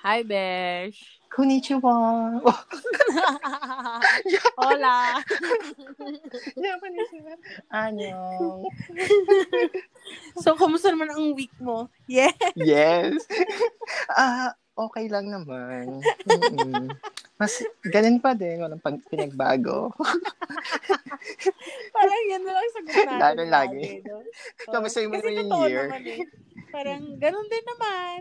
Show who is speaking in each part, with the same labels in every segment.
Speaker 1: Hi, Besh.
Speaker 2: Konnichiwa.
Speaker 1: Hola.
Speaker 2: Japanese. Annyeong.
Speaker 1: so, kumusta naman ang week mo? Yeah.
Speaker 2: Yes. Ah, okay lang naman. Mm-mm. Mas ganun pa din, walang pag pinagbago.
Speaker 1: Parang yan na lang sagot natin.
Speaker 2: Lalo lagi.
Speaker 1: no?
Speaker 2: Kamusta yung
Speaker 1: Kasi
Speaker 2: yung year?
Speaker 1: naman eh. Parang ganun din naman.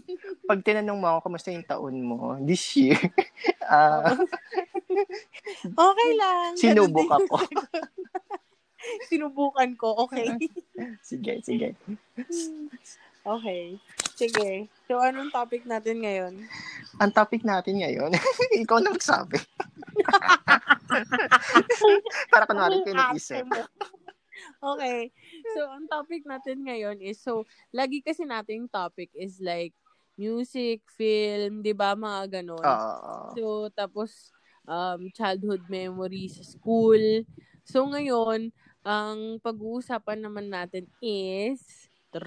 Speaker 2: Pag tinanong mo ako, kamusta yung taon mo? This year. Ah,
Speaker 1: Okay lang.
Speaker 2: sinubok ako.
Speaker 1: Sinubukan ko. Okay.
Speaker 2: sige, sige.
Speaker 1: Okay. Sige. So, anong topic natin ngayon?
Speaker 2: Ang topic natin ngayon, ikaw na magsabi. Para kunwari ko
Speaker 1: mo. Okay. So, ang topic natin ngayon is, so, lagi kasi nating topic is like, music, film, di ba, mga ganon.
Speaker 2: Oo.
Speaker 1: So, tapos, um, childhood memories sa school. So, ngayon, ang pag-uusapan naman natin is...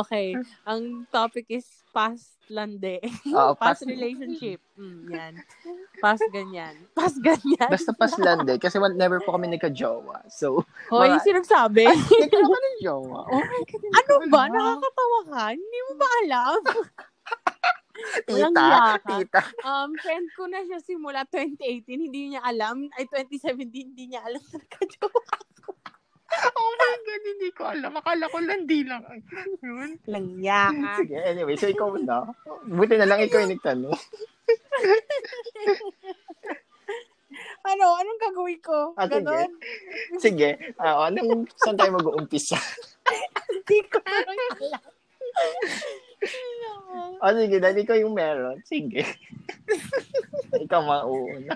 Speaker 1: okay. Ang topic is past lande.
Speaker 2: Oo,
Speaker 1: past
Speaker 2: past-
Speaker 1: relationship. Mm, yan. Past ganyan. Past ganyan.
Speaker 2: Basta paslande, kasi wal- never po kami nagka-jowa. So,
Speaker 1: Hoy,
Speaker 2: mga-
Speaker 1: sinagsabi.
Speaker 2: nagkaroon ka ng jowa. Oh my God.
Speaker 1: ano ba? Nakakatawa ka? Hindi mo ba alam? Walang
Speaker 2: Tita, tita.
Speaker 1: Um, friend ko na siya simula 2018. Hindi niya alam. Ay, 2017, hindi niya alam na nagka-jowa.
Speaker 2: Oh my God, hindi ko alam. Akala ko landi lang. Yun.
Speaker 1: Langya ka.
Speaker 2: Sige, anyway, so ikaw na. Buti na lang ikaw yung nagtanong.
Speaker 1: Ano? Anong gagawin ko?
Speaker 2: Ah, sige.
Speaker 1: Ganon?
Speaker 2: Sige, ah, anong, saan tayo mag-uumpisa?
Speaker 1: Hindi ko na alam.
Speaker 2: O oh, sige, dahil ikaw yung meron. Sige. ikaw mauuna.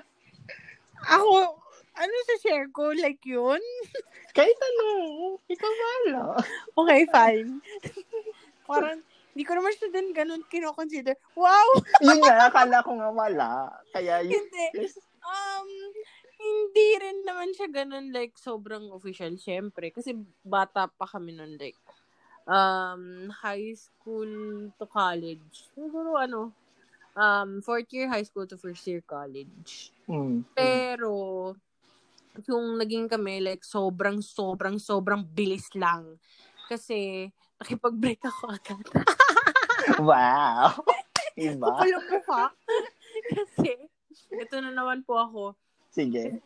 Speaker 1: Ako, ano sa share ko? Like yun?
Speaker 2: Kahit ano, ikaw wala.
Speaker 1: Okay, fine. Parang, hindi ko naman siya din ganun kinoconsider. Wow!
Speaker 2: Yun nga, akala ko nga wala. Kaya yun.
Speaker 1: Hindi. Um, hindi rin naman siya ganun like sobrang official, syempre. Kasi bata pa kami nun like um, high school to college. Siguro ano, um, fourth year high school to first year college.
Speaker 2: Mm.
Speaker 1: Pero, yung naging kami, like, sobrang, sobrang, sobrang bilis lang. Kasi, nakipag-break ako agad.
Speaker 2: Wow. Iba.
Speaker 1: Kapalong mukha. Kasi, ito na naman po ako.
Speaker 2: Sige.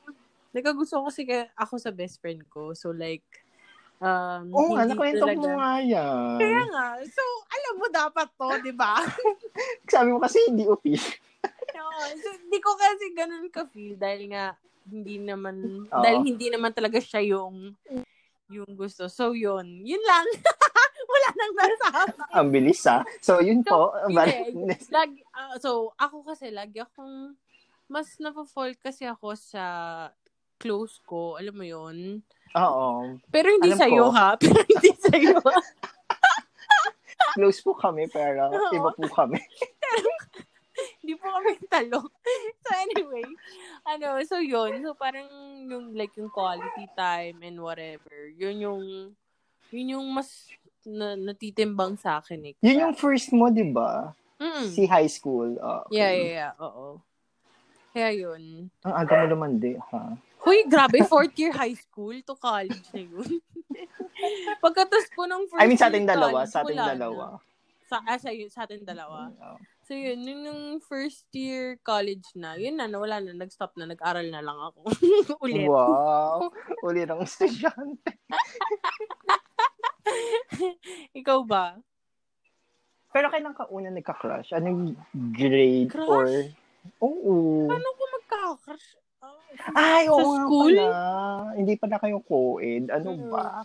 Speaker 1: Nagkagusto kasi kaya ako sa best friend ko. So, like, um,
Speaker 2: Oo nga,
Speaker 1: hindi
Speaker 2: nakwento mo
Speaker 1: talaga-
Speaker 2: nga yan.
Speaker 1: Kaya nga. So, alam mo dapat to, di ba?
Speaker 2: Sabi mo kasi hindi official.
Speaker 1: Oo. so, hindi ko kasi ganun ka-feel dahil nga, hindi naman,
Speaker 2: Oo.
Speaker 1: dahil hindi naman talaga siya yung, yung gusto. So, yun. Yun lang. Wala nang nasabi.
Speaker 2: Ang bilis ha. So, yun po.
Speaker 1: hindi.
Speaker 2: Balik-
Speaker 1: Lagi, ah, so, ako kasi, lagi akong, mas napafall kasi ako sa close ko. Alam mo yun?
Speaker 2: Oo.
Speaker 1: Pero hindi
Speaker 2: Alam
Speaker 1: sa'yo,
Speaker 2: ko.
Speaker 1: ha? Pero hindi sa'yo.
Speaker 2: Close po kami, pero
Speaker 1: Oo.
Speaker 2: iba po kami.
Speaker 1: Hindi po kami talo. So anyway, ano, so yun. So parang yung like yung quality time and whatever. Yun yung yun yung mas na, natitimbang sa akin eh.
Speaker 2: Yun yung first mo, di ba?
Speaker 1: Mm.
Speaker 2: Si high school. Ah, okay.
Speaker 1: Yeah, yeah, yeah. Oo. Kaya yun.
Speaker 2: Ang aga mo lumandi, ha?
Speaker 1: Huy, grabe, fourth year high school to college na yun. Pagkatas po ng first
Speaker 2: I mean, sa ating dalawa.
Speaker 1: college,
Speaker 2: Sa ating
Speaker 1: wala na.
Speaker 2: dalawa.
Speaker 1: Sa, ah, sa, sa ating dalawa.
Speaker 2: Oo.
Speaker 1: So yun, yun yung first year college na, yun na, nawala na, nag-stop na, nag-aral na lang ako. Ulit.
Speaker 2: Wow. Uli ng estudyante.
Speaker 1: Ikaw ba?
Speaker 2: Pero kailan ka una nagka-crush? Anong grade
Speaker 1: Crush?
Speaker 2: or... Oo.
Speaker 1: Paano ko magkakrush? Ah,
Speaker 2: Ay, oo
Speaker 1: Sa school?
Speaker 2: pala. Hindi pala kayo co-ed. Ano
Speaker 1: Mm.
Speaker 2: ba?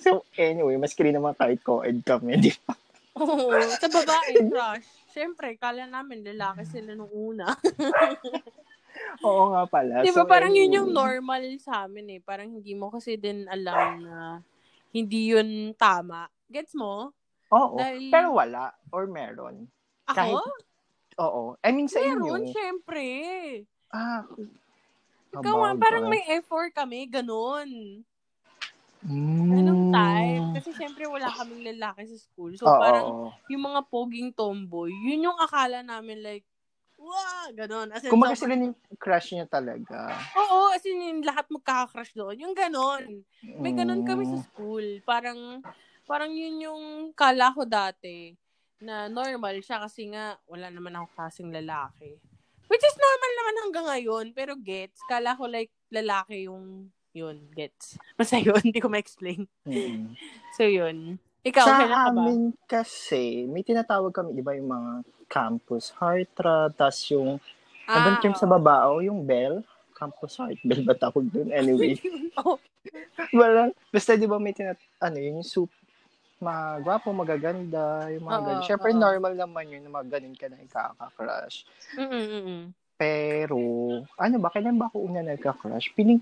Speaker 2: So, anyway, mas kili naman kahit co-ed kami. Di ba?
Speaker 1: Oo, sa babae, crush. Siyempre, kala namin lalaki sila nung una.
Speaker 2: Oo nga pala.
Speaker 1: Di ba
Speaker 2: So,
Speaker 1: parang yun
Speaker 2: anyway.
Speaker 1: yung normal sa amin eh. Parang hindi mo kasi din alam na hindi yun tama. Gets mo?
Speaker 2: Oo.
Speaker 1: Dahil-
Speaker 2: Pero wala. Or meron.
Speaker 1: Ako?
Speaker 2: Kahit- Oo. I mean, sa
Speaker 1: Meron,
Speaker 2: inyo.
Speaker 1: syempre.
Speaker 2: Ah.
Speaker 1: Ikaw parang may effort kami, ganun. Anong
Speaker 2: Mm.
Speaker 1: time? Kasi syempre wala kaming lalaki sa school. So
Speaker 2: Oo,
Speaker 1: parang yung mga poging tomboy, yun yung akala namin like, wow, ganon. As in,
Speaker 2: Kumbaga
Speaker 1: sobrang-
Speaker 2: sila yung crush niya talaga.
Speaker 1: Oo, as in yung lahat magkaka-crush doon. Yung ganon. May ganon kami sa
Speaker 2: Mm.
Speaker 1: school. Parang, parang yun yung kala ko dati na normal siya kasi nga wala naman ako kasing lalaki. Which is normal naman hanggang ngayon. Pero gets, kala ko like lalaki yung yun, gets. Basta yun, hindi ko ma-explain.
Speaker 2: Mm.
Speaker 1: So yun. Ikaw,
Speaker 2: Sa
Speaker 1: kailan ka ba?
Speaker 2: amin kasi, may tinatawag kami, di ba, yung mga campus heartthrob, tas yung, ah, yung sa baba, oh, yung bell, campus heart bell ba tawag dun? Anyway,
Speaker 1: oh,
Speaker 2: walang, basta di ba may tinat, ano, yun, yung soup, magwapo, magaganda, yung mga
Speaker 1: Oo,
Speaker 2: ganun. Siyempre,
Speaker 1: oo.
Speaker 2: normal naman yun, na mga ganun ka na ikaka-crush.
Speaker 1: mm mm
Speaker 2: Pero, ano ba, kailan ba ako una nagka-crush? Piling,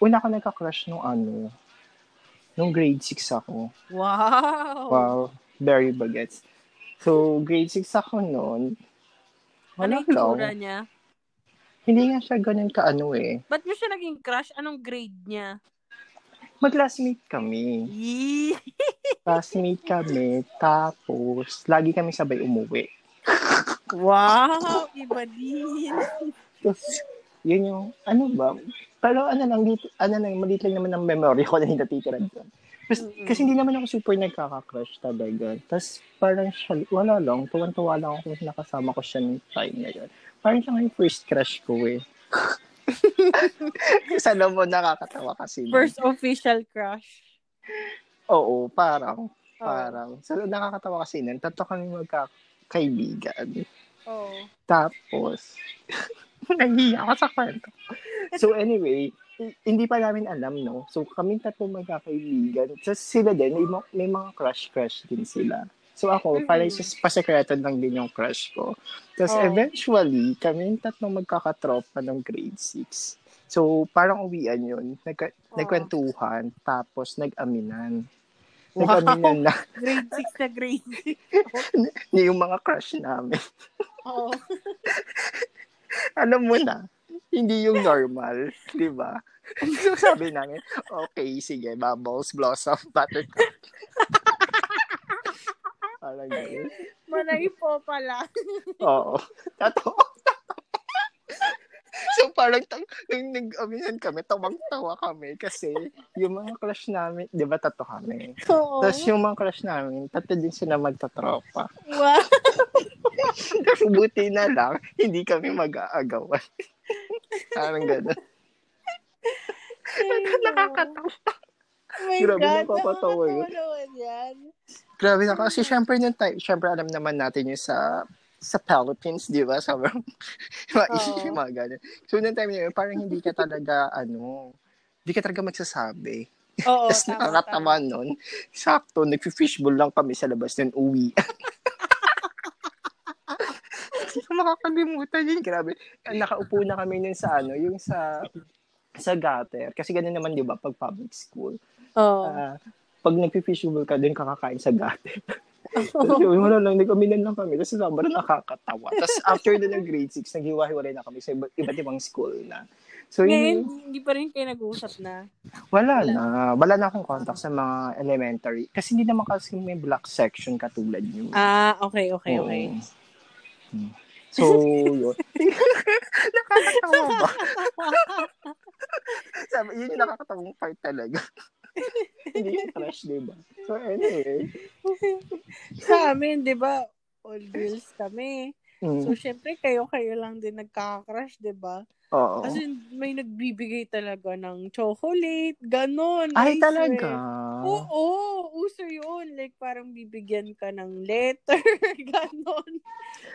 Speaker 2: una ako nagka-crush nung ano, nung grade 6 ako.
Speaker 1: Wow.
Speaker 2: Wow, very bagets. So, grade 6 ako noon.
Speaker 1: Ano yung
Speaker 2: lang.
Speaker 1: niya?
Speaker 2: Hindi nga siya ganun kaano eh.
Speaker 1: Ba't mo siya naging crush? Anong grade niya?
Speaker 2: Mag-classmate kami. Classmate kami. Tapos, lagi kami sabay umuwi.
Speaker 1: Wow! Iba din.
Speaker 2: Tapos, yun yung, ano ba? Pero ano lang, dito, ano lang, maliit lang naman ang memory ko na hindi natitira doon.
Speaker 1: Mm-mm.
Speaker 2: kasi hindi naman ako super nagkaka-crush talaga. Tapos, parang siya, wala lang, tuwan-tuwa lang ako kung nakasama ko siya ng time na yun. Parang siya nga yung first crush ko eh. Kasi alam mo, nakakatawa kasi.
Speaker 1: First official crush.
Speaker 2: Oo, parang,
Speaker 1: Oh.
Speaker 2: parang. So, nakakatawa kasi nun. Tatlo kami magkakaibigan.
Speaker 1: Oh.
Speaker 2: Tapos, nahihiya ako sa kwento. So anyway, hindi pa namin alam, no? So kami tatlo magkakaibigan. So sila din, may, may mga crush-crush din sila. So ako,
Speaker 1: Mhm.
Speaker 2: parang pasekreto lang din yung crush ko. Tapos
Speaker 1: Oh.
Speaker 2: eventually, kami yung tatlong magkakatropa ng grade 6. So parang uwian yun. Nagka,
Speaker 1: Oh.
Speaker 2: Nagkwentuhan, tapos nag-aminan.
Speaker 1: Wow.
Speaker 2: Nag-aminan na
Speaker 1: Grade 6 na grade 6.
Speaker 2: yung mga crush namin.
Speaker 1: Oo.
Speaker 2: alam mo na, hindi yung normal, di ba? So sabi namin, okay, sige, bubbles, blossom, buttercup. Parang ganun.
Speaker 1: Manay po pala.
Speaker 2: Oo. Totoo. so parang tang, nung nag-aminan kami, tawang-tawa kami kasi yung mga crush namin, di ba tato kami?
Speaker 1: Oo.
Speaker 2: Tapos yung mga crush namin, tato din sila magtatropa.
Speaker 1: Wow.
Speaker 2: Buti na lang, hindi kami mag-aagawan. parang gano'n. Nakakatawa.
Speaker 1: Oh my
Speaker 2: Grabe,
Speaker 1: God.
Speaker 2: nakakatawa yun.
Speaker 1: yan.
Speaker 2: Grabe na kasi syempre nung time, syempre alam naman natin yung sa sa Philippines, di ba? Sobrang mga, yung mga ganun. So, nung time na yun, parang hindi ka talaga, ano, hindi ka talaga magsasabi.
Speaker 1: Oo,
Speaker 2: Tapos nakakatawa nun, sakto, nag-fishbowl lang kami sa labas nun, uwi. Hindi ko makakalimutan yun, grabe. Nakaupo na kami nun sa, ano, yung sa, sa gutter. Kasi ganun naman, di ba, pag public school.
Speaker 1: Oo.
Speaker 2: Ah, pag nag-fishbowl ka, din kakakain sa gutter. Tapos yun, wala lang, nag-aminan lang kami. Tapos sobrang nakakatawa. Tapos after na ng grade 6, naghiwa-hiwalay na kami sa iba, iba't ibang school na. So
Speaker 1: Ngayon,
Speaker 2: yun,
Speaker 1: hindi pa rin kayo nag-uusap na.
Speaker 2: wala na. Wala na akong contact sa mga elementary. Kasi hindi naman kasi may block section katulad yun.
Speaker 1: Ah, okay, okay, okay.
Speaker 2: Hmm. So, yun. Nakakatawa ba? Sabi, yun yung nakakatawang part talaga. hindi yung crush, di ba? So, anyway.
Speaker 1: Sa amin, di ba, all girls kami.
Speaker 2: Mm,
Speaker 1: So, syempre, kayo-kayo lang din nagkaka-crush, di ba?
Speaker 2: oo.
Speaker 1: Kasi may nagbibigay talaga ng chocolate, ganon.
Speaker 2: Ay,
Speaker 1: I
Speaker 2: talaga?
Speaker 1: swear. Oo, uso yun. Like, parang bibigyan ka ng letter, ganon.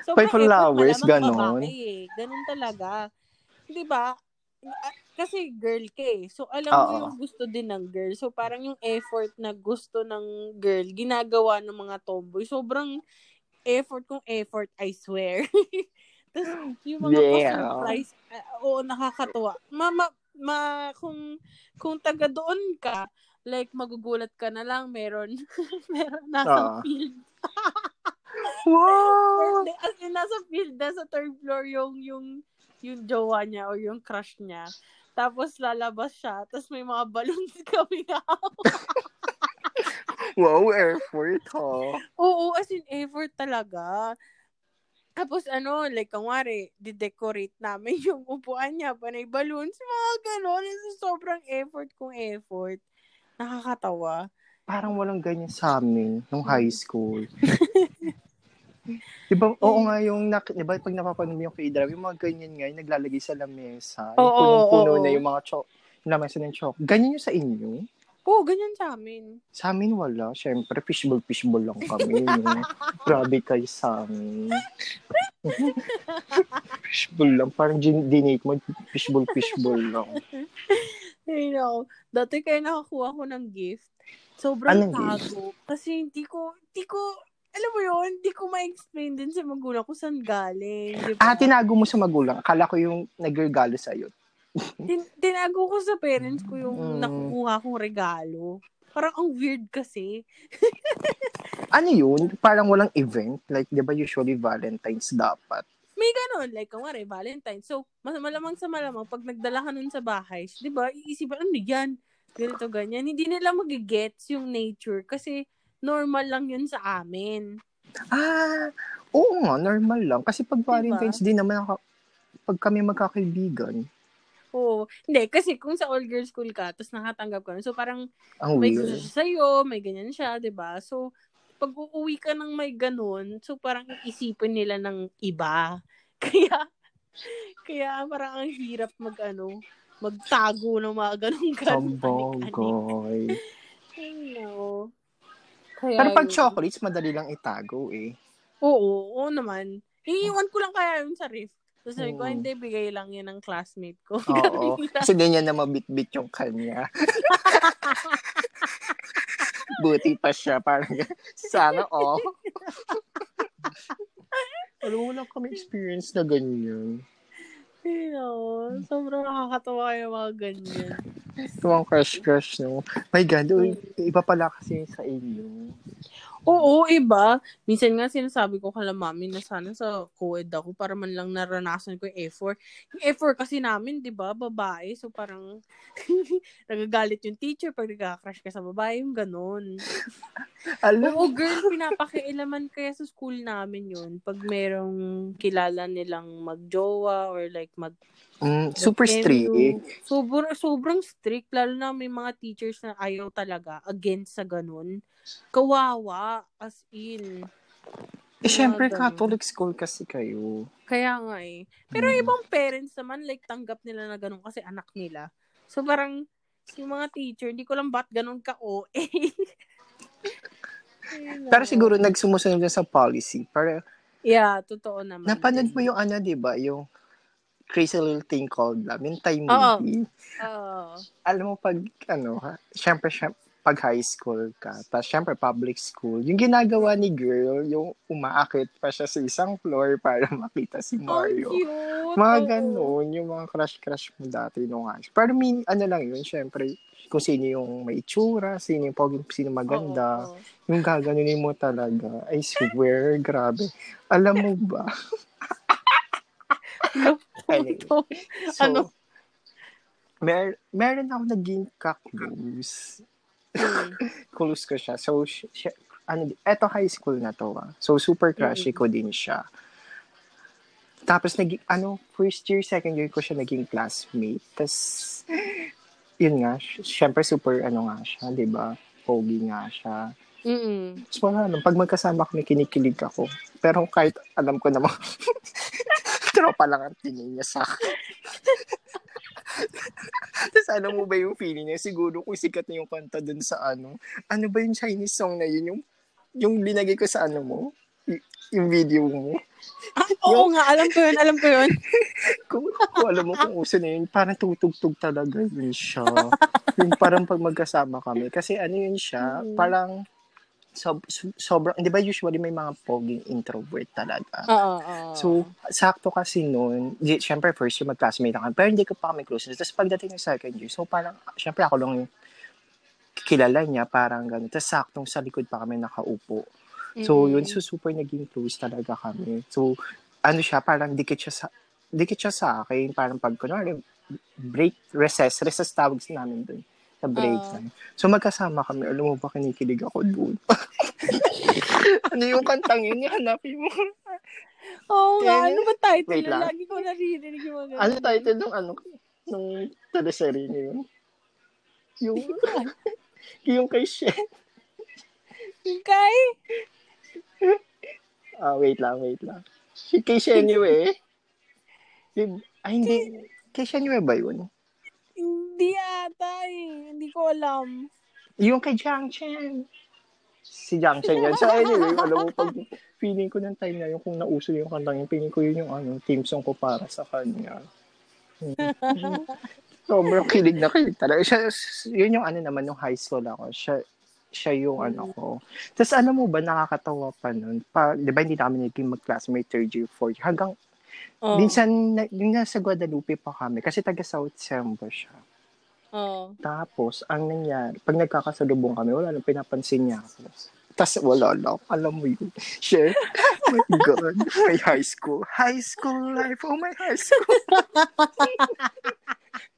Speaker 1: So,
Speaker 2: May flowers, ganon.
Speaker 1: eh. Ganon talaga. Di ba? Ah, Kasi girl ka eh. So, alam mo
Speaker 2: Oo.
Speaker 1: yung gusto din ng girl. So, parang yung effort na gusto ng girl, ginagawa ng mga tomboy. Sobrang effort kung effort, I swear. Tapos, yung mga
Speaker 2: Yeah.
Speaker 1: pa-surprise, ah, oo, nakakatuwa. Ma, ma, ma- kung, kung taga doon ka, like, magugulat ka na lang, meron, meron nasa
Speaker 2: Oo.
Speaker 1: field.
Speaker 2: Wow!
Speaker 1: As in, nasa field, nasa third floor yung, yung, yung jowa niya o yung crush niya. Tapos lalabas siya. Tapos may mga balloons kami na
Speaker 2: Wow, effort, ha?
Speaker 1: Oo, as in effort talaga. Tapos ano, like, kungwari, didecorate namin yung upuan niya, panay balloons, mga ganon. Sobrang effort kong effort. Nakakatawa.
Speaker 2: Parang walang ganyan sa amin nung high school. diba, oo nga yung, nak, diba pag napapanood mo yung k-drama, yung mga ganyan nga, yung naglalagay sa lamesa, yung punong-puno na yung mga chok, lamesa ng chok. Ganyan yung sa inyo?
Speaker 1: Oo, ganyan sa amin.
Speaker 2: Sa amin wala. Siyempre, fishbowl-fishbowl lang kami. Grabe kayo sa amin. fishbowl lang. Parang dinate mo, fishbowl-fishbowl lang.
Speaker 1: You know, dati kaya nakakuha ko ng gift. Sobrang
Speaker 2: Anong
Speaker 1: tago. Kasi hindi ko, hindi ko, alam mo yun, hindi ko ma-explain din sa magulang kung saan galing. Di ba?
Speaker 2: Ah, tinago mo sa magulang. Akala ko yung nagregalo sa'yo.
Speaker 1: Tin- tinago ko sa parents ko yung
Speaker 2: Mm.
Speaker 1: nakukuha kong regalo. Parang ang weird kasi.
Speaker 2: Ano yun? Parang walang event. Like, di ba usually Valentine's dapat?
Speaker 1: May ganun, like, kumari, Valentine. So, mas malamang sa malamang, pag nagdala ka nun sa bahay, di ba, iisipan, ano yan? Ganito, ganyan. Hindi nila magigets yung nature kasi normal lang yun sa amin.
Speaker 2: Ah, oo nga, normal lang. Kasi pag
Speaker 1: Diba?
Speaker 2: Valentine's Day naman, ako, pag kami magkakaibigan,
Speaker 1: Oo. Hindi, kasi kung sa all-girls school ka, tapos nakatanggap ka, so parang
Speaker 2: ang
Speaker 1: may gusto siya sa'yo, may ganyan siya, ba? So, pag uuwi ka ng may ganun, so parang isipin nila ng iba. Kaya, kaya parang ang hirap mag, ano, magtago ng mga ganun ganun
Speaker 2: Sambogoy.
Speaker 1: No. Kaya
Speaker 2: Pero pag
Speaker 1: yun.
Speaker 2: chocolates, madali lang itago eh.
Speaker 1: Oo, oo naman. Iiwan ko lang kaya yun sa ref. Tapos sabi ko, hindi, bigay lang yun ng classmate ko.
Speaker 2: Oo. Kasi niya na mabit-bit yung kanya. Buti pa siya. Parang, sana oh. Alam mo, wala kami experience na ganyan.
Speaker 1: You know, sobrang nakakatawa yung mga ganyan.
Speaker 2: Tuwang crush-crush, no? My God, uy, iba pala kasi sa inyo.
Speaker 1: Oo, iba. Minsan nga sinasabi ko kala mami na sana sa co-ed ako para man lang naranasan ko yung F4. Yung F4 kasi namin, di ba, babae. So parang nagagalit yung teacher pag nagka-crush ka sa babae, yung ganun.
Speaker 2: Alam
Speaker 1: Oo, girl, pinapakialaman kaya sa school namin yun. Pag merong kilala nilang magjowa or like mag
Speaker 2: mm, super strict.
Speaker 1: Sobrang, sobrang strict. Lalo na may mga teachers na ayaw talaga against sa ganun. Kawawa, as in.
Speaker 2: Eh, syempre,
Speaker 1: ganun.
Speaker 2: Catholic school kasi kayo.
Speaker 1: Kaya nga eh. Pero
Speaker 2: Mm.
Speaker 1: ibang parents naman, like, tanggap nila na ganun kasi anak nila. So, parang, yung mga teacher, hindi ko lang ba't ganun ka-OA.
Speaker 2: Pero siguro nagsumusunod na sa policy. Pero
Speaker 1: Yeah, totoo naman.
Speaker 2: napanood mo yung ano, di ba? Yung Crazy Little Thing Called Love. Yung Thai movie.
Speaker 1: Oo.
Speaker 2: Alam mo, pag, ano, ha, syempre, syempre, pag high school ka, tapos syempre public school, yung ginagawa ni girl, yung umaakit pa siya sa isang floor para makita si Mario.
Speaker 1: cute.
Speaker 2: Mga ganun, yung mga crush-crush mo dati nung high school. Pero min, ano lang yun, syempre, kung sino yung may itsura, sino yung poging, sino maganda,
Speaker 1: oo.
Speaker 2: yung gaganunin mo talaga. I swear, grabe. Alam mo ba? Anyway, so,
Speaker 1: Ano?
Speaker 2: mer meron ako naging kaklose.
Speaker 1: Hmm.
Speaker 2: Close ko siya. So, sh- siya- ano, eto high school na to ah. So, super crushy ko din siya. Tapos, naging, ano, first year, second year ko siya naging classmate. Tapos, yun nga, sy- syempre super, ano nga siya, di ba? Pogi nga siya.
Speaker 1: Mm-mm.
Speaker 2: Tapos wala naman, pag magkasama kami, kinikilig ako. Pero kahit alam ko naman, tropa lang ang tingin niya sa akin. Tapos alam mo ba yung feeling niya? Siguro kung sikat na yung kanta dun sa ano, ano ba yung Chinese song na yun? Yung, yung linagay ko sa ano mo? Y- yung video mo?
Speaker 1: Ah, oo nga, alam ko yun, alam ko yun.
Speaker 2: Kung, kung alam mo kung uso na yun, parang tutugtog talaga yun siya. yung parang pag magkasama kami. Kasi ano yun siya,
Speaker 1: Mm.
Speaker 2: parang sob, so- sobrang, di ba usually may mga poging introvert talaga.
Speaker 1: Oo, oo.
Speaker 2: So, sakto kasi noon, di, syempre first year mag-classmate ako, pero hindi ko pa kami close. Tapos pagdating ng second year, so parang, syempre ako lang yung kilala niya, parang gano'n. Tapos saktong sa likod pa kami nakaupo. So,
Speaker 1: Mm-mm.
Speaker 2: yun, so super naging close talaga kami. So, ano siya, parang dikit siya sa, dikit siya sa akin, parang pag, kunwari, break, recess, recess tawag sa namin dun. Sa break.
Speaker 1: Oo.
Speaker 2: time. So magkasama kami. Alam mo ba, kinikilig ako doon. ano yung kantang yun? Hanapin mo.
Speaker 1: Oo nga,
Speaker 2: Kaya-
Speaker 1: ano ba title?
Speaker 2: Wait lang.
Speaker 1: Lagi ko naririnig yung mga
Speaker 2: Ano title nung ano? Nung teleserye niyo yun? Yung, yung kay Shen.
Speaker 1: Kay?
Speaker 2: Ah, wait lang, wait lang. Si kay Shenue. Yung- Ay, hindi. Kay Shenue ba yun?
Speaker 1: Hindi ata eh. Hindi ko alam.
Speaker 2: Yung kay Jiang Chen. Si Jiang Chen yan. So anyway, alam mo, pag feeling ko ng time na yun, kung nauso yung kantang yun, feeling ko yun yung ano, team song ko para sa kanya. Sobrang kilig na kilig talaga. Siya, yun yung ano naman, nung high school ako. Siya, siya yung ano ko. Tapos alam mo ba, nakakatawa pa nun. Pa, di ba hindi namin naging mag-classmate third year, fourth year. Hanggang,
Speaker 1: Oh.
Speaker 2: minsan, na, yung nasa Guadalupe pa kami. Kasi taga South Sembo siya.
Speaker 1: Oh.
Speaker 2: Tapos, ang nangyari, pag nagkakasalubong kami, wala nang pinapansin niya ako. Tapos, wala lang. Alam mo yun. Share. Oh my God. My high school. High school life. Oh, my high school.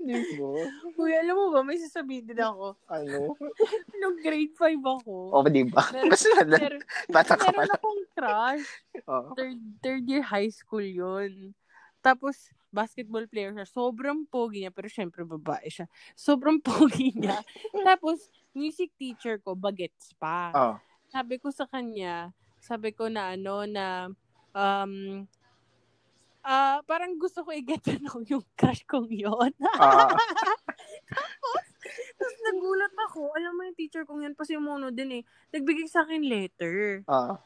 Speaker 2: Di ba?
Speaker 1: Uy, alam mo ba, may sasabihin din ako.
Speaker 2: Ano?
Speaker 1: Nung grade 5 ako,
Speaker 2: O, di ba?
Speaker 1: Meron-
Speaker 2: Mas
Speaker 1: meron,
Speaker 2: Bata ka
Speaker 1: meron
Speaker 2: pala.
Speaker 1: akong crush.
Speaker 2: Oh.
Speaker 1: Third, third year high school yun. Tapos, basketball player siya. Sobrang pogi niya, pero syempre babae siya. Sobrang pogi niya. Tapos, music teacher ko, bagets pa.
Speaker 2: Oh.
Speaker 1: Sabi ko sa kanya, sabi ko na ano, na, um, ah parang gusto ko i-get to know yung crush kong yon.
Speaker 2: Ah.
Speaker 1: Tapos nagulat ako. Alam mo yung teacher kong yan, pasimono din eh. Nagbigay sa akin letter.
Speaker 2: Ah.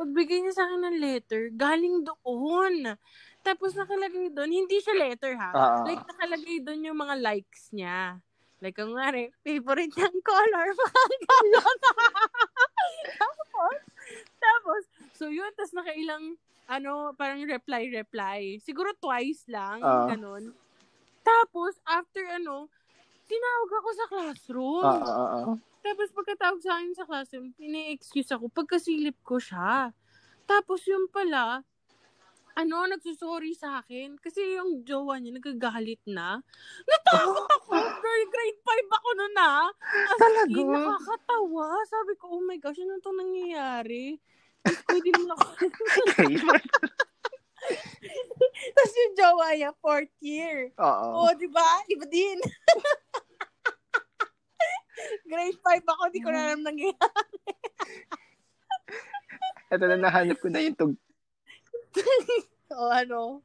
Speaker 1: Pagbigay niya sa akin ng letter, galing doon. Tapos nakalagay doon, hindi siya letter ha.
Speaker 2: Ah.
Speaker 1: Like nakalagay doon yung mga likes niya. Like, kung nga rin, favorite niyang color, mga ganon. tapos, tapos, so yun, tapos nakailang, ano, parang reply, reply. Siguro twice lang,
Speaker 2: Ah.
Speaker 1: ganon. Tapos, after ano, tinawag ako sa classroom.
Speaker 2: Ah, ah, ah.
Speaker 1: Tapos pagkatawag sa akin sa classroom, ini-excuse ako pagkasilip ko siya. Tapos yung pala, ano, nagsusorry sa akin. Kasi yung jowa niya, nagagalit na. Natakot ako. Girl, grade 5 ako nun na. As
Speaker 2: Talaga?
Speaker 1: in, nakakatawa. Sabi ko, oh my gosh, ano itong nangyayari? Tapos ko din mo Tapos yung jowa niya, fourth year.
Speaker 2: Oo.
Speaker 1: Oo, di ba? Iba din. grade 5 ako, di ko na alam nangyayari.
Speaker 2: Ito na nahanap ko na yung tug.
Speaker 1: O ano?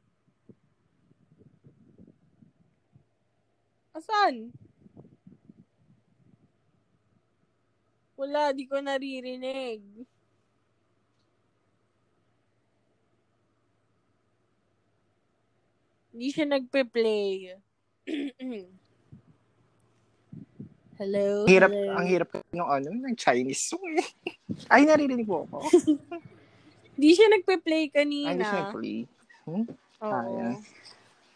Speaker 1: Asan? Wala, di ko naririnig. Hindi siya nagpe-play. Hello?
Speaker 2: Hirap,
Speaker 1: hello?
Speaker 2: ang hirap ng ano, ng Chinese song eh. Ay, naririnig po ako.
Speaker 1: Hindi siya nagpe-play
Speaker 2: Ay,
Speaker 1: kanina.
Speaker 2: hindi siya play. Hmm?
Speaker 1: Oo.
Speaker 2: Ayan.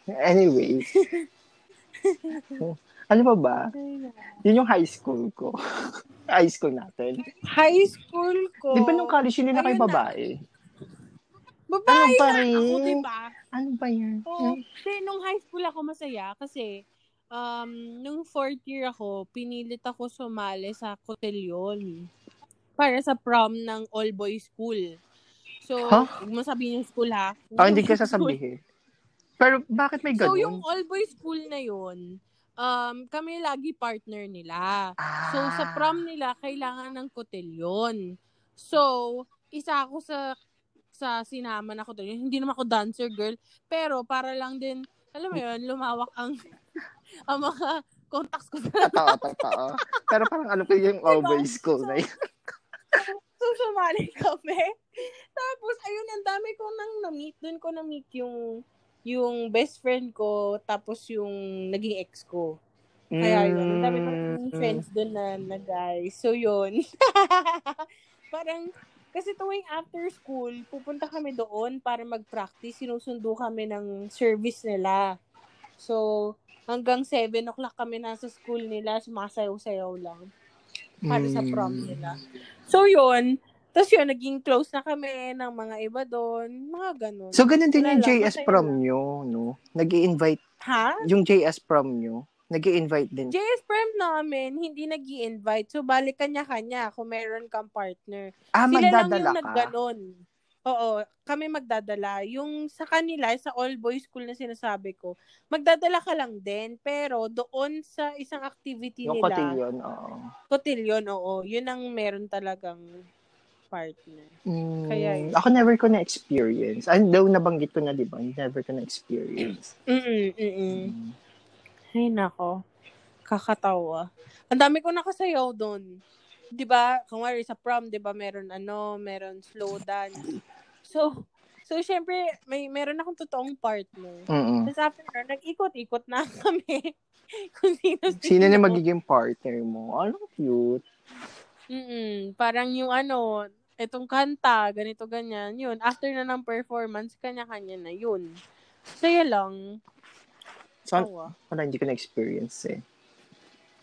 Speaker 2: Anyway. ano ba ba? Yun yung high school ko. high school natin.
Speaker 1: High school ko.
Speaker 2: Di ba nung college hindi na kayo babae?
Speaker 1: Babae
Speaker 2: Ano pa
Speaker 1: na
Speaker 2: rin?
Speaker 1: ako, diba?
Speaker 2: Ano ba yan?
Speaker 1: Oo. Kasi nung high school ako masaya kasi um, nung fourth year ako, pinilit ako sumali sa Cotellion para sa prom ng all-boys school. So,
Speaker 2: Huh?
Speaker 1: huwag mo sabihin yung school ha.
Speaker 2: Ah, hindi ka sasabihin. Pero bakit may
Speaker 1: So,
Speaker 2: ganun?
Speaker 1: yung all-boys school na yun, um, kami lagi partner nila. So, sa
Speaker 2: Ah.
Speaker 1: prom nila, kailangan ng kotelyon. So, isa ako sa sa sinama na kotelyon. Hindi naman ako dancer girl, pero para lang din, alam mo yun, lumawak ang ang mga contacts ko.
Speaker 2: Totoo, totoo. Pero parang ano ko yung all-boys school na yun.
Speaker 1: so, sumali kami. Tapos, ayun, ang dami ko nang na-meet. Doon ko na-meet yung yung best friend ko, tapos yung naging ex ko. Kaya yun, ang dami kong
Speaker 2: Mm.
Speaker 1: friends doon na, na guys. So, yun. Parang, kasi tuwing after school, pupunta kami doon para mag-practice. Sinusundo kami ng service nila. So, hanggang 7 o'clock kami nasa school nila, sumasayaw-sayaw lang para sa prom
Speaker 2: Mm.
Speaker 1: nila. So, yun. Tapos yun, naging close na kami ng mga iba doon. Mga ganun.
Speaker 2: So, ganun din
Speaker 1: Wala
Speaker 2: yung
Speaker 1: lang,
Speaker 2: JS
Speaker 1: masaya
Speaker 2: prom
Speaker 1: lang.
Speaker 2: nyo, no? nag invite
Speaker 1: Ha?
Speaker 2: yung JS prom nyo, nag invite din.
Speaker 1: JS Prem namin, hindi nag invite So, balik kanya-kanya kung meron kang partner.
Speaker 2: ah,
Speaker 1: Sila lang yung
Speaker 2: ka?
Speaker 1: nagganon. Oo, kami magdadala. Yung sa kanila, sa all boys school na sinasabi ko, magdadala ka lang din. Pero doon sa isang activity
Speaker 2: Yung
Speaker 1: nila,
Speaker 2: cotillion, oo.
Speaker 1: cotillion, oo, yun ang meron talagang partner.
Speaker 2: Mm,
Speaker 1: Kaya yun.
Speaker 2: ako never ko na-experience. Ay, daw nabanggit ko na, di ba? Never ko na-experience.
Speaker 1: Mm-mm, mm-mm.
Speaker 2: Mm.
Speaker 1: Ay, nako. Kakatawa. Ang dami ko nakasayaw doon. 'Di ba? Kung wari sa prom, 'di ba, meron ano, meron slow dance. So, so syempre, may meron akong totoong partner.
Speaker 2: Mm-mm.
Speaker 1: Tapos after nun, nag-ikot-ikot na kami. Kung sino
Speaker 2: Sino na magiging partner mo? Ano cute.
Speaker 1: Mm Parang yung ano, etong kanta, ganito, ganyan. Yun. After na ng performance, kanya-kanya na yun. Saya lang.
Speaker 2: So, wala, hindi ko na-experience eh.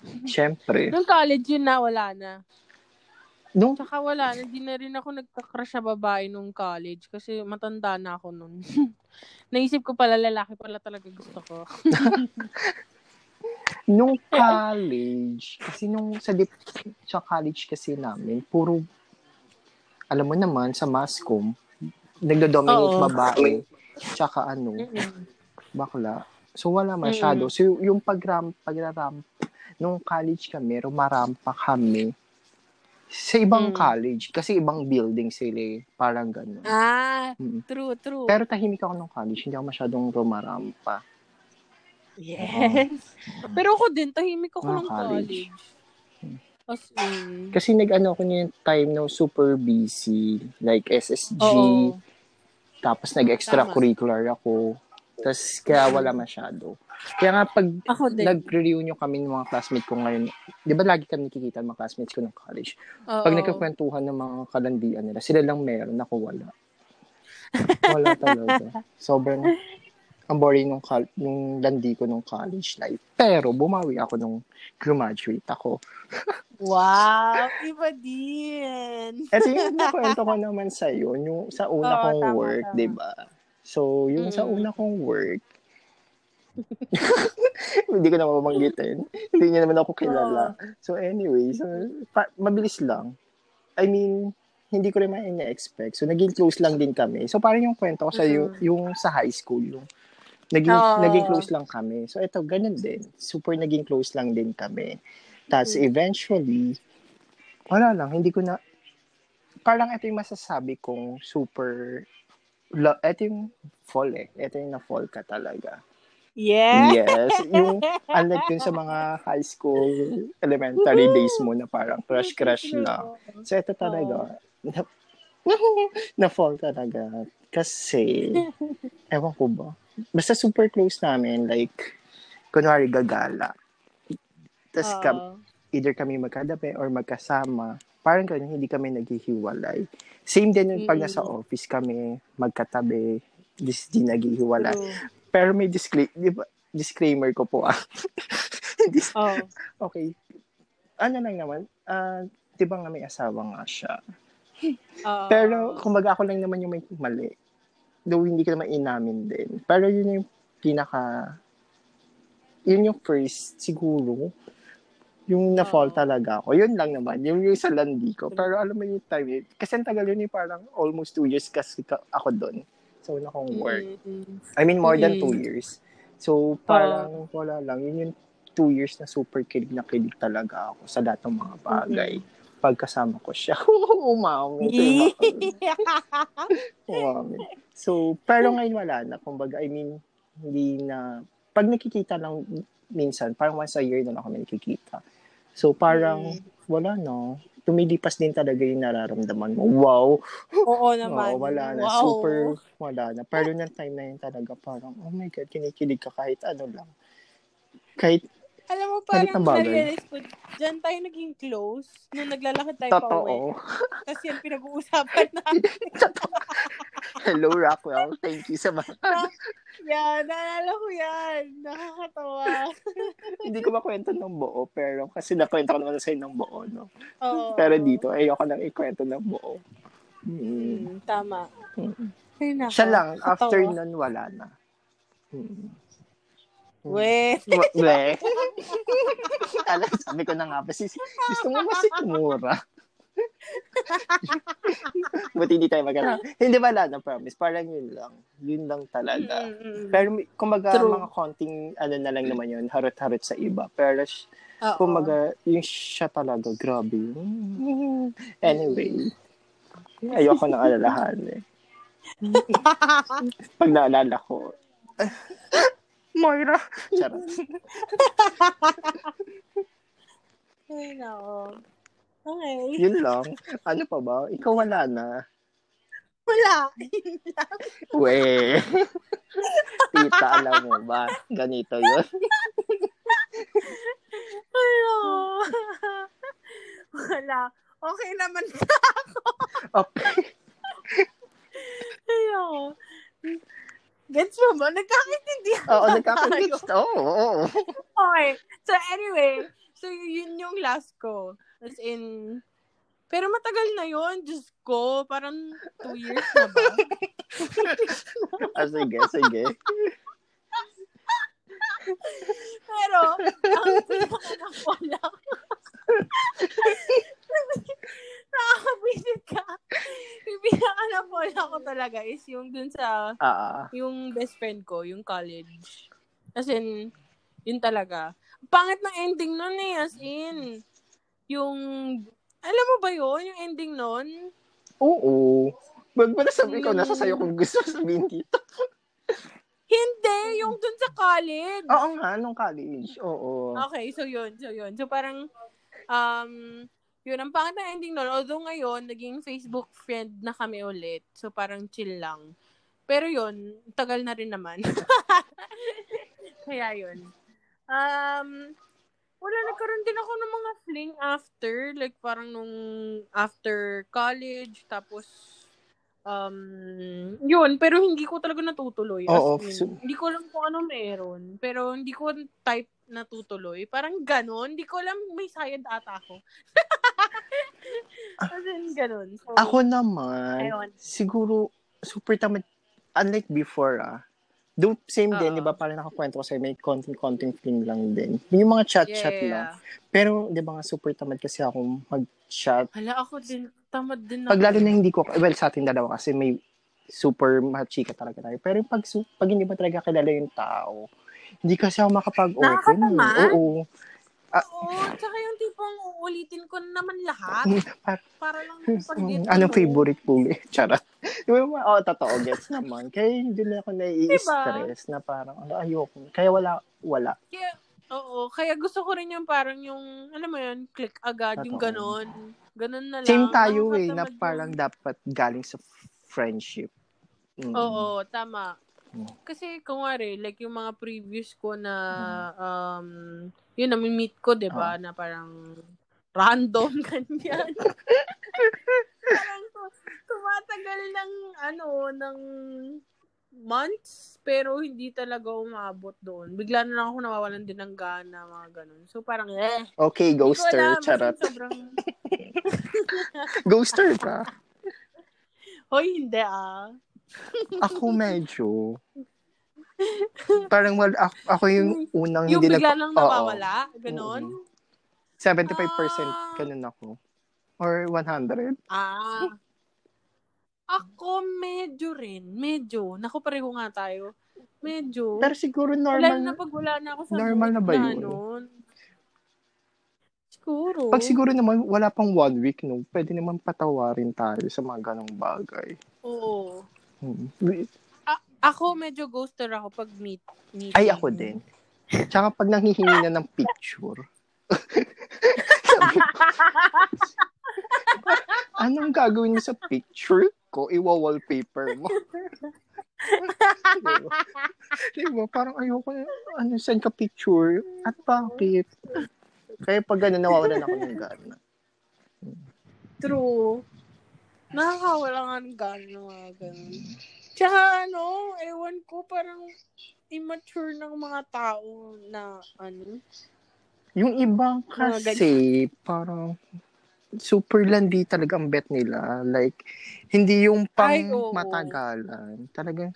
Speaker 2: Siyempre.
Speaker 1: Nung college yun na, wala na.
Speaker 2: Nung,
Speaker 1: Tsaka wala, na, di na rin ako nagka-crush sa babae nung college kasi matanda na ako nun. Naisip ko pala lalaki pala talaga gusto ko.
Speaker 2: nung college, kasi nung sa, dip, sa college kasi namin, puro, alam mo naman, sa mascom, nagdo-dominate
Speaker 1: Oo.
Speaker 2: babae, tsaka ano, bakla. So, wala masyado. So, yung pag-ramp, pagraramp, nung college kami, rumarampa kami sa ibang
Speaker 1: Mm.
Speaker 2: college. Kasi ibang building sila eh. Parang gano'n.
Speaker 1: Ah,
Speaker 2: Mm.
Speaker 1: true, true.
Speaker 2: Pero tahimik ako nung college. Hindi ako masyadong rumarampa.
Speaker 1: yes. Pero ako din, tahimik ako nung
Speaker 2: college.
Speaker 1: college. As in.
Speaker 2: Kasi nag-ano ako yung time no super busy. Like SSG.
Speaker 1: Oo.
Speaker 2: Tapos nag-extracurricular ako. Tapos kaya wala masyado. Kaya nga pag nag-reunion kami ng mga classmates ko ngayon, di ba lagi kami nakikita ng mga classmates ko ng college?
Speaker 1: Oo.
Speaker 2: Pag nagkakwentuhan ng mga kalandian nila, sila lang meron, ako wala. Wala talaga. Sobrang, ang boring nung, col- nung landi ko nung college life. Pero bumawi ako nung graduate ako.
Speaker 1: Wow, iba din.
Speaker 2: Ito yung nakwento ko naman sa yung sa una
Speaker 1: Oo,
Speaker 2: kong
Speaker 1: tama,
Speaker 2: work. 'di ba? So, yung sa
Speaker 1: Mm.
Speaker 2: una kong work, hindi ko na mabanggitin. Hindi niya naman ako kilala. So, anyway, so, pa- mabilis lang. I mean, hindi ko rin ma-expect. So, naging close lang din kami. So, parang yung kwento ko sa yung, yung sa high school, yung naging,
Speaker 1: Oo.
Speaker 2: naging close lang kami. So, ito, ganun din. Super naging close lang din kami. Tapos,
Speaker 1: Mm.
Speaker 2: eventually, wala lang, hindi ko na, parang ito yung masasabi kong super, lo, ito yung fall eh. Ito yung na-fall ka talaga.
Speaker 1: Yeah.
Speaker 2: Yes. Yung, unlike dun sa mga high school, elementary days mo na parang crush-crush lang. So, ito talaga, na, na-fall talaga. Kasi, ewan ko ba, basta super close namin, like, kunwari gagala. Tapos, ka- either kami magkadabi or magkasama. Parang ganun, hindi kami naghihiwalay. Same din yung pag
Speaker 1: Mm.
Speaker 2: nasa office kami, magkatabi, dis, di naghihiwalay.
Speaker 1: True.
Speaker 2: Pero may discla- di ba, disclaimer ko po ah. Hindi-
Speaker 1: Oh.
Speaker 2: okay. Ano lang naman, ah, di ba nga may asawa nga siya.
Speaker 1: Oo.
Speaker 2: Pero, kumbaga ako lang naman yung may mali. Though hindi ko naman inamin din. Pero yun yung pinaka, yun yung first, siguro, yung na-fall
Speaker 1: Oo.
Speaker 2: talaga ako. Yun lang naman. Yung, yung sa landi ko. Pero alam mo yung time, kasi ang tagal yun eh, parang almost two years kasi ka- ako doon. So, una kong work.
Speaker 1: Mm-mm.
Speaker 2: I mean, more than
Speaker 1: Mm.
Speaker 2: two years. So, parang wala lang. Yun yung two years na super kilig na kilig talaga ako sa lahat ng mga bagay. Pagkasama ko siya. Umami.
Speaker 1: Yee.
Speaker 2: Umami. So, pero ngayon wala na. Kumbaga, I mean, hindi na, pag nakikita lang minsan, parang once a year na lang kami nakikita. So, parang, wala na. Tumilipas din talaga yung nararamdaman mo. Wow!
Speaker 1: Oo naman.
Speaker 2: Oo, wala na.
Speaker 1: Wow.
Speaker 2: Super, wala na. Pero ng time na yun talaga, parang, oh my God, kinikilig ka kahit ano lang. Kahit,
Speaker 1: Alam mo, parang na-realize ko, dyan tayo naging close nung naglalakad tayo pa uwi.
Speaker 2: totoo.
Speaker 1: Kasi yan pinag-uusapan natin.
Speaker 2: Hello, Rockwell. Thank you sa mga...
Speaker 1: yan, naalala ko yan. Nakakatawa.
Speaker 2: Hindi ko makwento ng buo, pero kasi nakwento ko naman sa'yo ng buo, no?
Speaker 1: Oo.
Speaker 2: Pero dito, ayoko nang ikwento ng buo. Mm.
Speaker 1: Mm, tama.
Speaker 2: Mm. Siya lang, after nun, wala na. Mm.
Speaker 1: Wait.
Speaker 2: Wa- We. Alam, sabi ko na nga ba, sis, gusto mo masikmura. Buti hindi tayo magana. Hindi wala na, promise. Parang yun lang. Yun lang talaga.
Speaker 1: Mm, mm, mm.
Speaker 2: Pero kumbaga,
Speaker 1: True.
Speaker 2: mga konting ano na lang naman yun, harot-harot sa iba. Pero sh-
Speaker 1: Oo.
Speaker 2: kumbaga, yung siya talaga, grabe. Anyway, ayoko nang alalahan eh. Pag naalala ko, Moira! Charot.
Speaker 1: Ay, nako. Okay.
Speaker 2: Yun lang. Ano pa ba? Ikaw wala na.
Speaker 1: Wala.
Speaker 2: We. Tita, alam mo ba? Ganito yun.
Speaker 1: Ano? Wala. Okay naman
Speaker 2: Okay.
Speaker 1: tayo. Gets mo ba? Nagkakaintindihan
Speaker 2: Oo,
Speaker 1: tayo?
Speaker 2: Oo, oo.
Speaker 1: Okay. So, anyway. So, yun yung last ko. As in, pero matagal na yun. Diyos ko. Parang two years na ba?
Speaker 2: Ah, sige, sige.
Speaker 1: Pero, ang pinaka-napola Nakakabisit ka. Yung pinaka-napola ko talaga is yung dun sa,
Speaker 2: Ah,
Speaker 1: yung best friend ko, yung college. As in, yun talaga. Pangit ng ending nun eh, as in. Yung, alam mo ba yun, yung ending nun?
Speaker 2: oo. Wag mo na sabi ko, nasa sayo kung gusto sabihin dito.
Speaker 1: Hindi, yung dun sa college.
Speaker 2: Oo nga, nung college. Oo.
Speaker 1: Okay, so yun, so yun. So parang, um, yun, ang pangit na ending nun. Although ngayon, naging Facebook friend na kami ulit. So parang chill lang. Pero yun, tagal na rin naman. Kaya yun. Um, wala, nagkaroon din ako ng mga fling after. Like parang nung after college. Tapos, um, yun. Pero hindi ko talaga natutuloy.
Speaker 2: Oo,
Speaker 1: in,
Speaker 2: so-
Speaker 1: hindi ko alam kung ano meron. Pero hindi ko type natutuloy. Parang ganon. Hindi ko alam, may sayad ata ako. As in, ganon. So,
Speaker 2: Ako naman,
Speaker 1: Ayun.
Speaker 2: siguro, super tamad. Unlike before, ah. Do same din,
Speaker 1: Oo.
Speaker 2: di ba? Parang nakakwento ko sa'yo, may konting-konting fling lang din. Yung mga chat-chat lang. Pero, di ba nga, super tamad kasi ako mag-chat.
Speaker 1: Hala, ako din. Tamad din ako.
Speaker 2: Pag lalo na hindi ko, well, sa ating dalawa kasi may super machika talaga tayo. Pero pag, pag hindi mo talaga kilala yung tao, hindi kasi ako makapag-open. eh.
Speaker 1: Nakakatamad?
Speaker 2: Oo.
Speaker 1: Oo, tsaka yung tipong uulitin ko na naman lahat.
Speaker 2: Par-
Speaker 1: Para lang pag
Speaker 2: Mm, anong favorite po? Charot. Di ba, oh, totoo, gets naman. Kaya hindi na ako nai-stress na parang, ano, ayoko. Kaya wala, wala.
Speaker 1: Kaya, oo, kaya gusto ko rin yung parang yung, alam mo yun, click agad, yung
Speaker 2: Totoo.
Speaker 1: ganon. Ganon na lang.
Speaker 2: Same tayo eh, na
Speaker 1: Nakakatamad yung-
Speaker 2: parang dapat galing sa friendship. Mm.
Speaker 1: Oo, tama.
Speaker 2: Mm.
Speaker 1: Kasi, kunwari, like yung mga previous ko na, um, yun, nami-meet ko, di ba,
Speaker 2: Ah.
Speaker 1: na parang random, ganyan. parang tu- tumatagal ng, ano, ng months, pero hindi talaga umabot doon. Bigla na lang ako nawawalan din ng gana, mga ganun. So, parang, eh.
Speaker 2: Okay, ghoster,
Speaker 1: alam,
Speaker 2: charot.
Speaker 1: Sobrang,
Speaker 2: Ghoster ka.
Speaker 1: hoy, hindi ah.
Speaker 2: Ako medyo. Parang wala, ako, ako yung unang
Speaker 1: Yung
Speaker 2: hindi
Speaker 1: bigla lang
Speaker 2: Oo.
Speaker 1: nawawala, ganon.
Speaker 2: 75%
Speaker 1: Ah.
Speaker 2: ganun ako. Or 100.
Speaker 1: Ah. Ako medyo rin. Medyo. Naku, pareho nga tayo. Medyo.
Speaker 2: Pero siguro
Speaker 1: Lalo
Speaker 2: normal.
Speaker 1: na pag wala na ako sa
Speaker 2: normal na ba yun?
Speaker 1: nun. Siguro.
Speaker 2: Pag siguro naman wala pang one week, no, pwede naman patawarin tayo sa mga ganong bagay.
Speaker 1: Oo.
Speaker 2: Hmm.
Speaker 1: Ako medyo ghoster ako pag meet. meeting.
Speaker 2: Ay, ako din. Tsaka pag nanghihingi na ng picture. Anong gagawin mo sa picture ko? Iwa-wallpaper mo. diba? diba? Parang ayoko na, ano, send ka picture? At bakit? Kaya pag gano'n, nawawalan ako ng gana.
Speaker 1: True. Nakakawala nga ng gana ng mga ganun. Tsaka ano, ewan ko, parang immature ng mga tao na ano.
Speaker 2: Yung ibang
Speaker 1: Mga
Speaker 2: kasi, parang super landi talaga ang bet nila. Like, hindi yung pang
Speaker 1: Ay, oo.
Speaker 2: matagalan. Talagang,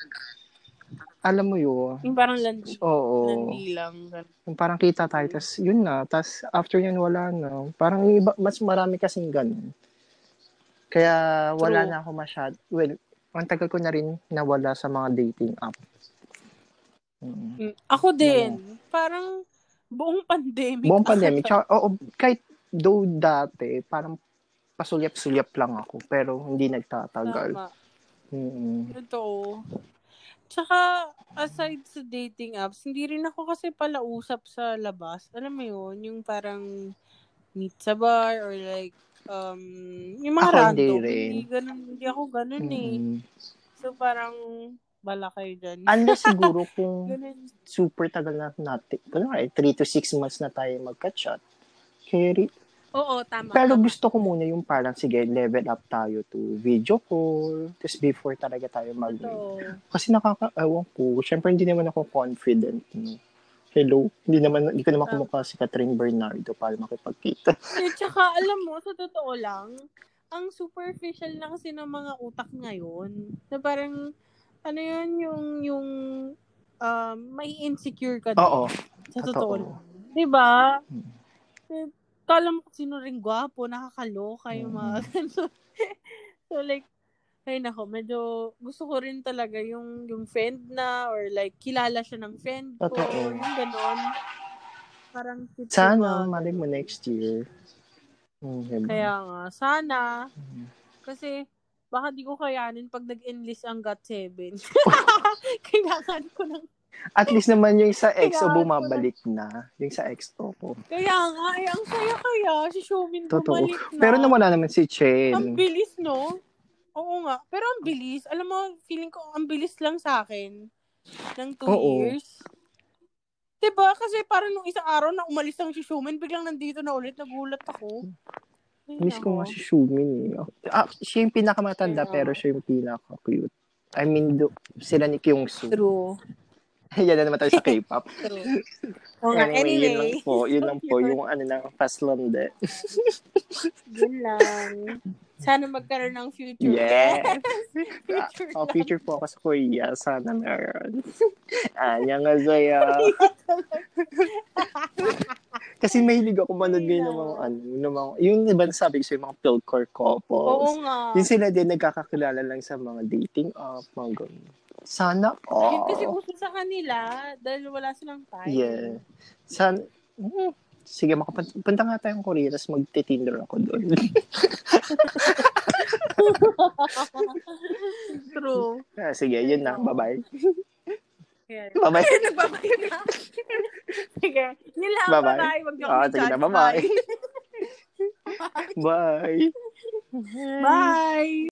Speaker 2: alam mo yun.
Speaker 1: Yung parang landi,
Speaker 2: Oo.
Speaker 1: landi lang.
Speaker 2: Yung parang kita tayo, tas yun na. Tas after yun, wala na. Parang yung iba, mas marami kasing ganun. Kaya wala
Speaker 1: True.
Speaker 2: na ako masyad. Well, ang tagal ko na rin nawala sa mga dating app. Mm.
Speaker 1: Mm, Ako din. Parang buong pandemic.
Speaker 2: Buong pandemic. Tsaka, oo, kahit though dati, parang pasulyap-sulyap lang ako. Pero hindi nagtatagal.
Speaker 1: Tama.
Speaker 2: Mm.
Speaker 1: Ito. Tsaka, aside sa dating apps, hindi rin ako kasi pala usap sa labas. Alam mo yun? Yung parang meet sa bar or like, um, yung mga
Speaker 2: Ako hindi
Speaker 1: random.
Speaker 2: rin.
Speaker 1: Hindi, ganun, hindi ako ganun eh.
Speaker 2: Mm.
Speaker 1: So, parang, bala kayo dyan.
Speaker 2: Unless siguro kung super tagal na natin, kunwari, 3 to 6 months na tayo magka-chat. Kaya,
Speaker 1: Oo, tama.
Speaker 2: pero
Speaker 1: tama.
Speaker 2: gusto ko muna yung parang, sige, level up tayo to video call. Tapos before talaga tayo mag...
Speaker 1: Ito.
Speaker 2: Kasi nakaka, ewan ko, syempre hindi naman ako confident. No? Hello? Hindi naman, hindi ko naman
Speaker 1: Ah.
Speaker 2: kumukha si Catherine Bernardo para makipagkita.
Speaker 1: Eh, tsaka, alam mo, sa totoo lang, ang superficial na kasi ng mga utak ngayon, na parang, ano yun, yung, yung, um, may insecure ka din.
Speaker 2: Oo.
Speaker 1: Sa totoo
Speaker 2: totoo.
Speaker 1: lang. Diba?
Speaker 2: Hmm.
Speaker 1: Eh, Kala mo sino rin gwapo, nakakaloka yung mga
Speaker 2: Hmm.
Speaker 1: ganun. so, like, ay nako, medyo gusto ko rin talaga yung yung friend na or like kilala siya ng friend ko,
Speaker 2: Totoo.
Speaker 1: yung ganon. Parang
Speaker 2: Sana, mali mo next year. Mm, diba?
Speaker 1: Kaya nga, sana.
Speaker 2: Mm.
Speaker 1: Kasi, baka di ko kayanin pag nag-enlist ang GOT7. Kailangan ko ng...
Speaker 2: At least naman yung sa EXO
Speaker 1: Kailangan
Speaker 2: bumabalik na. Yung sa EXO ko.
Speaker 1: Kaya nga, ay, ang saya kaya. Si Xiaomin
Speaker 2: Totoo.
Speaker 1: bumalik na.
Speaker 2: Pero nawala naman si
Speaker 1: Ang
Speaker 2: Chen.
Speaker 1: bilis, no? Oo nga. Pero ang bilis. Alam mo, feeling ko, ang bilis lang sa akin. Ng two
Speaker 2: Oo.
Speaker 1: years. Diba? Kasi parang nung isang araw na umalis ang si Xiaomin, biglang nandito na ulit. Nagulat ako. Ay,
Speaker 2: Miss ko nga si Shumin eh. Ah, siya yung pinakamatanda
Speaker 1: Kaya
Speaker 2: pero siya yung pinaka-cute. I mean, do, sila ni Kyungsu.
Speaker 1: True.
Speaker 2: Yan na naman tayo sa K-pop.
Speaker 1: True. Oo nga.
Speaker 2: anyway, yun lang
Speaker 1: Anyway.
Speaker 2: po. Yun lang po. Yung ano na, fast londe.
Speaker 1: Yun lang. Sana magkaroon ng future.
Speaker 2: Yes!
Speaker 1: future
Speaker 2: oh,
Speaker 1: lang.
Speaker 2: future po ako sa Korea. Sana meron. Annyeonghaseyo. Kasi mahilig ako manood ngayon ng mga ano, ng mga, yung diba sabi ko sa mga pilcore
Speaker 1: Oo
Speaker 2: couples.
Speaker 1: nga.
Speaker 2: Yun sila din nagkakakilala lang sa mga dating app, mga ganun. Sana
Speaker 1: Yun kasi uso sa kanila dahil wala silang time.
Speaker 2: Yeah. San, mm, sige, makapunta nga tayong Korea, tapos magti-Tinder ako doon.
Speaker 1: True.
Speaker 2: ah, sige, yun na. Bye-bye. Bye-bye.
Speaker 1: nagbabay na. Sige. Yun lang.
Speaker 2: Bye-bye.
Speaker 1: Bye-bye. Huwag niyo kami
Speaker 2: sige na, bye-bye. Bye.
Speaker 1: Bye.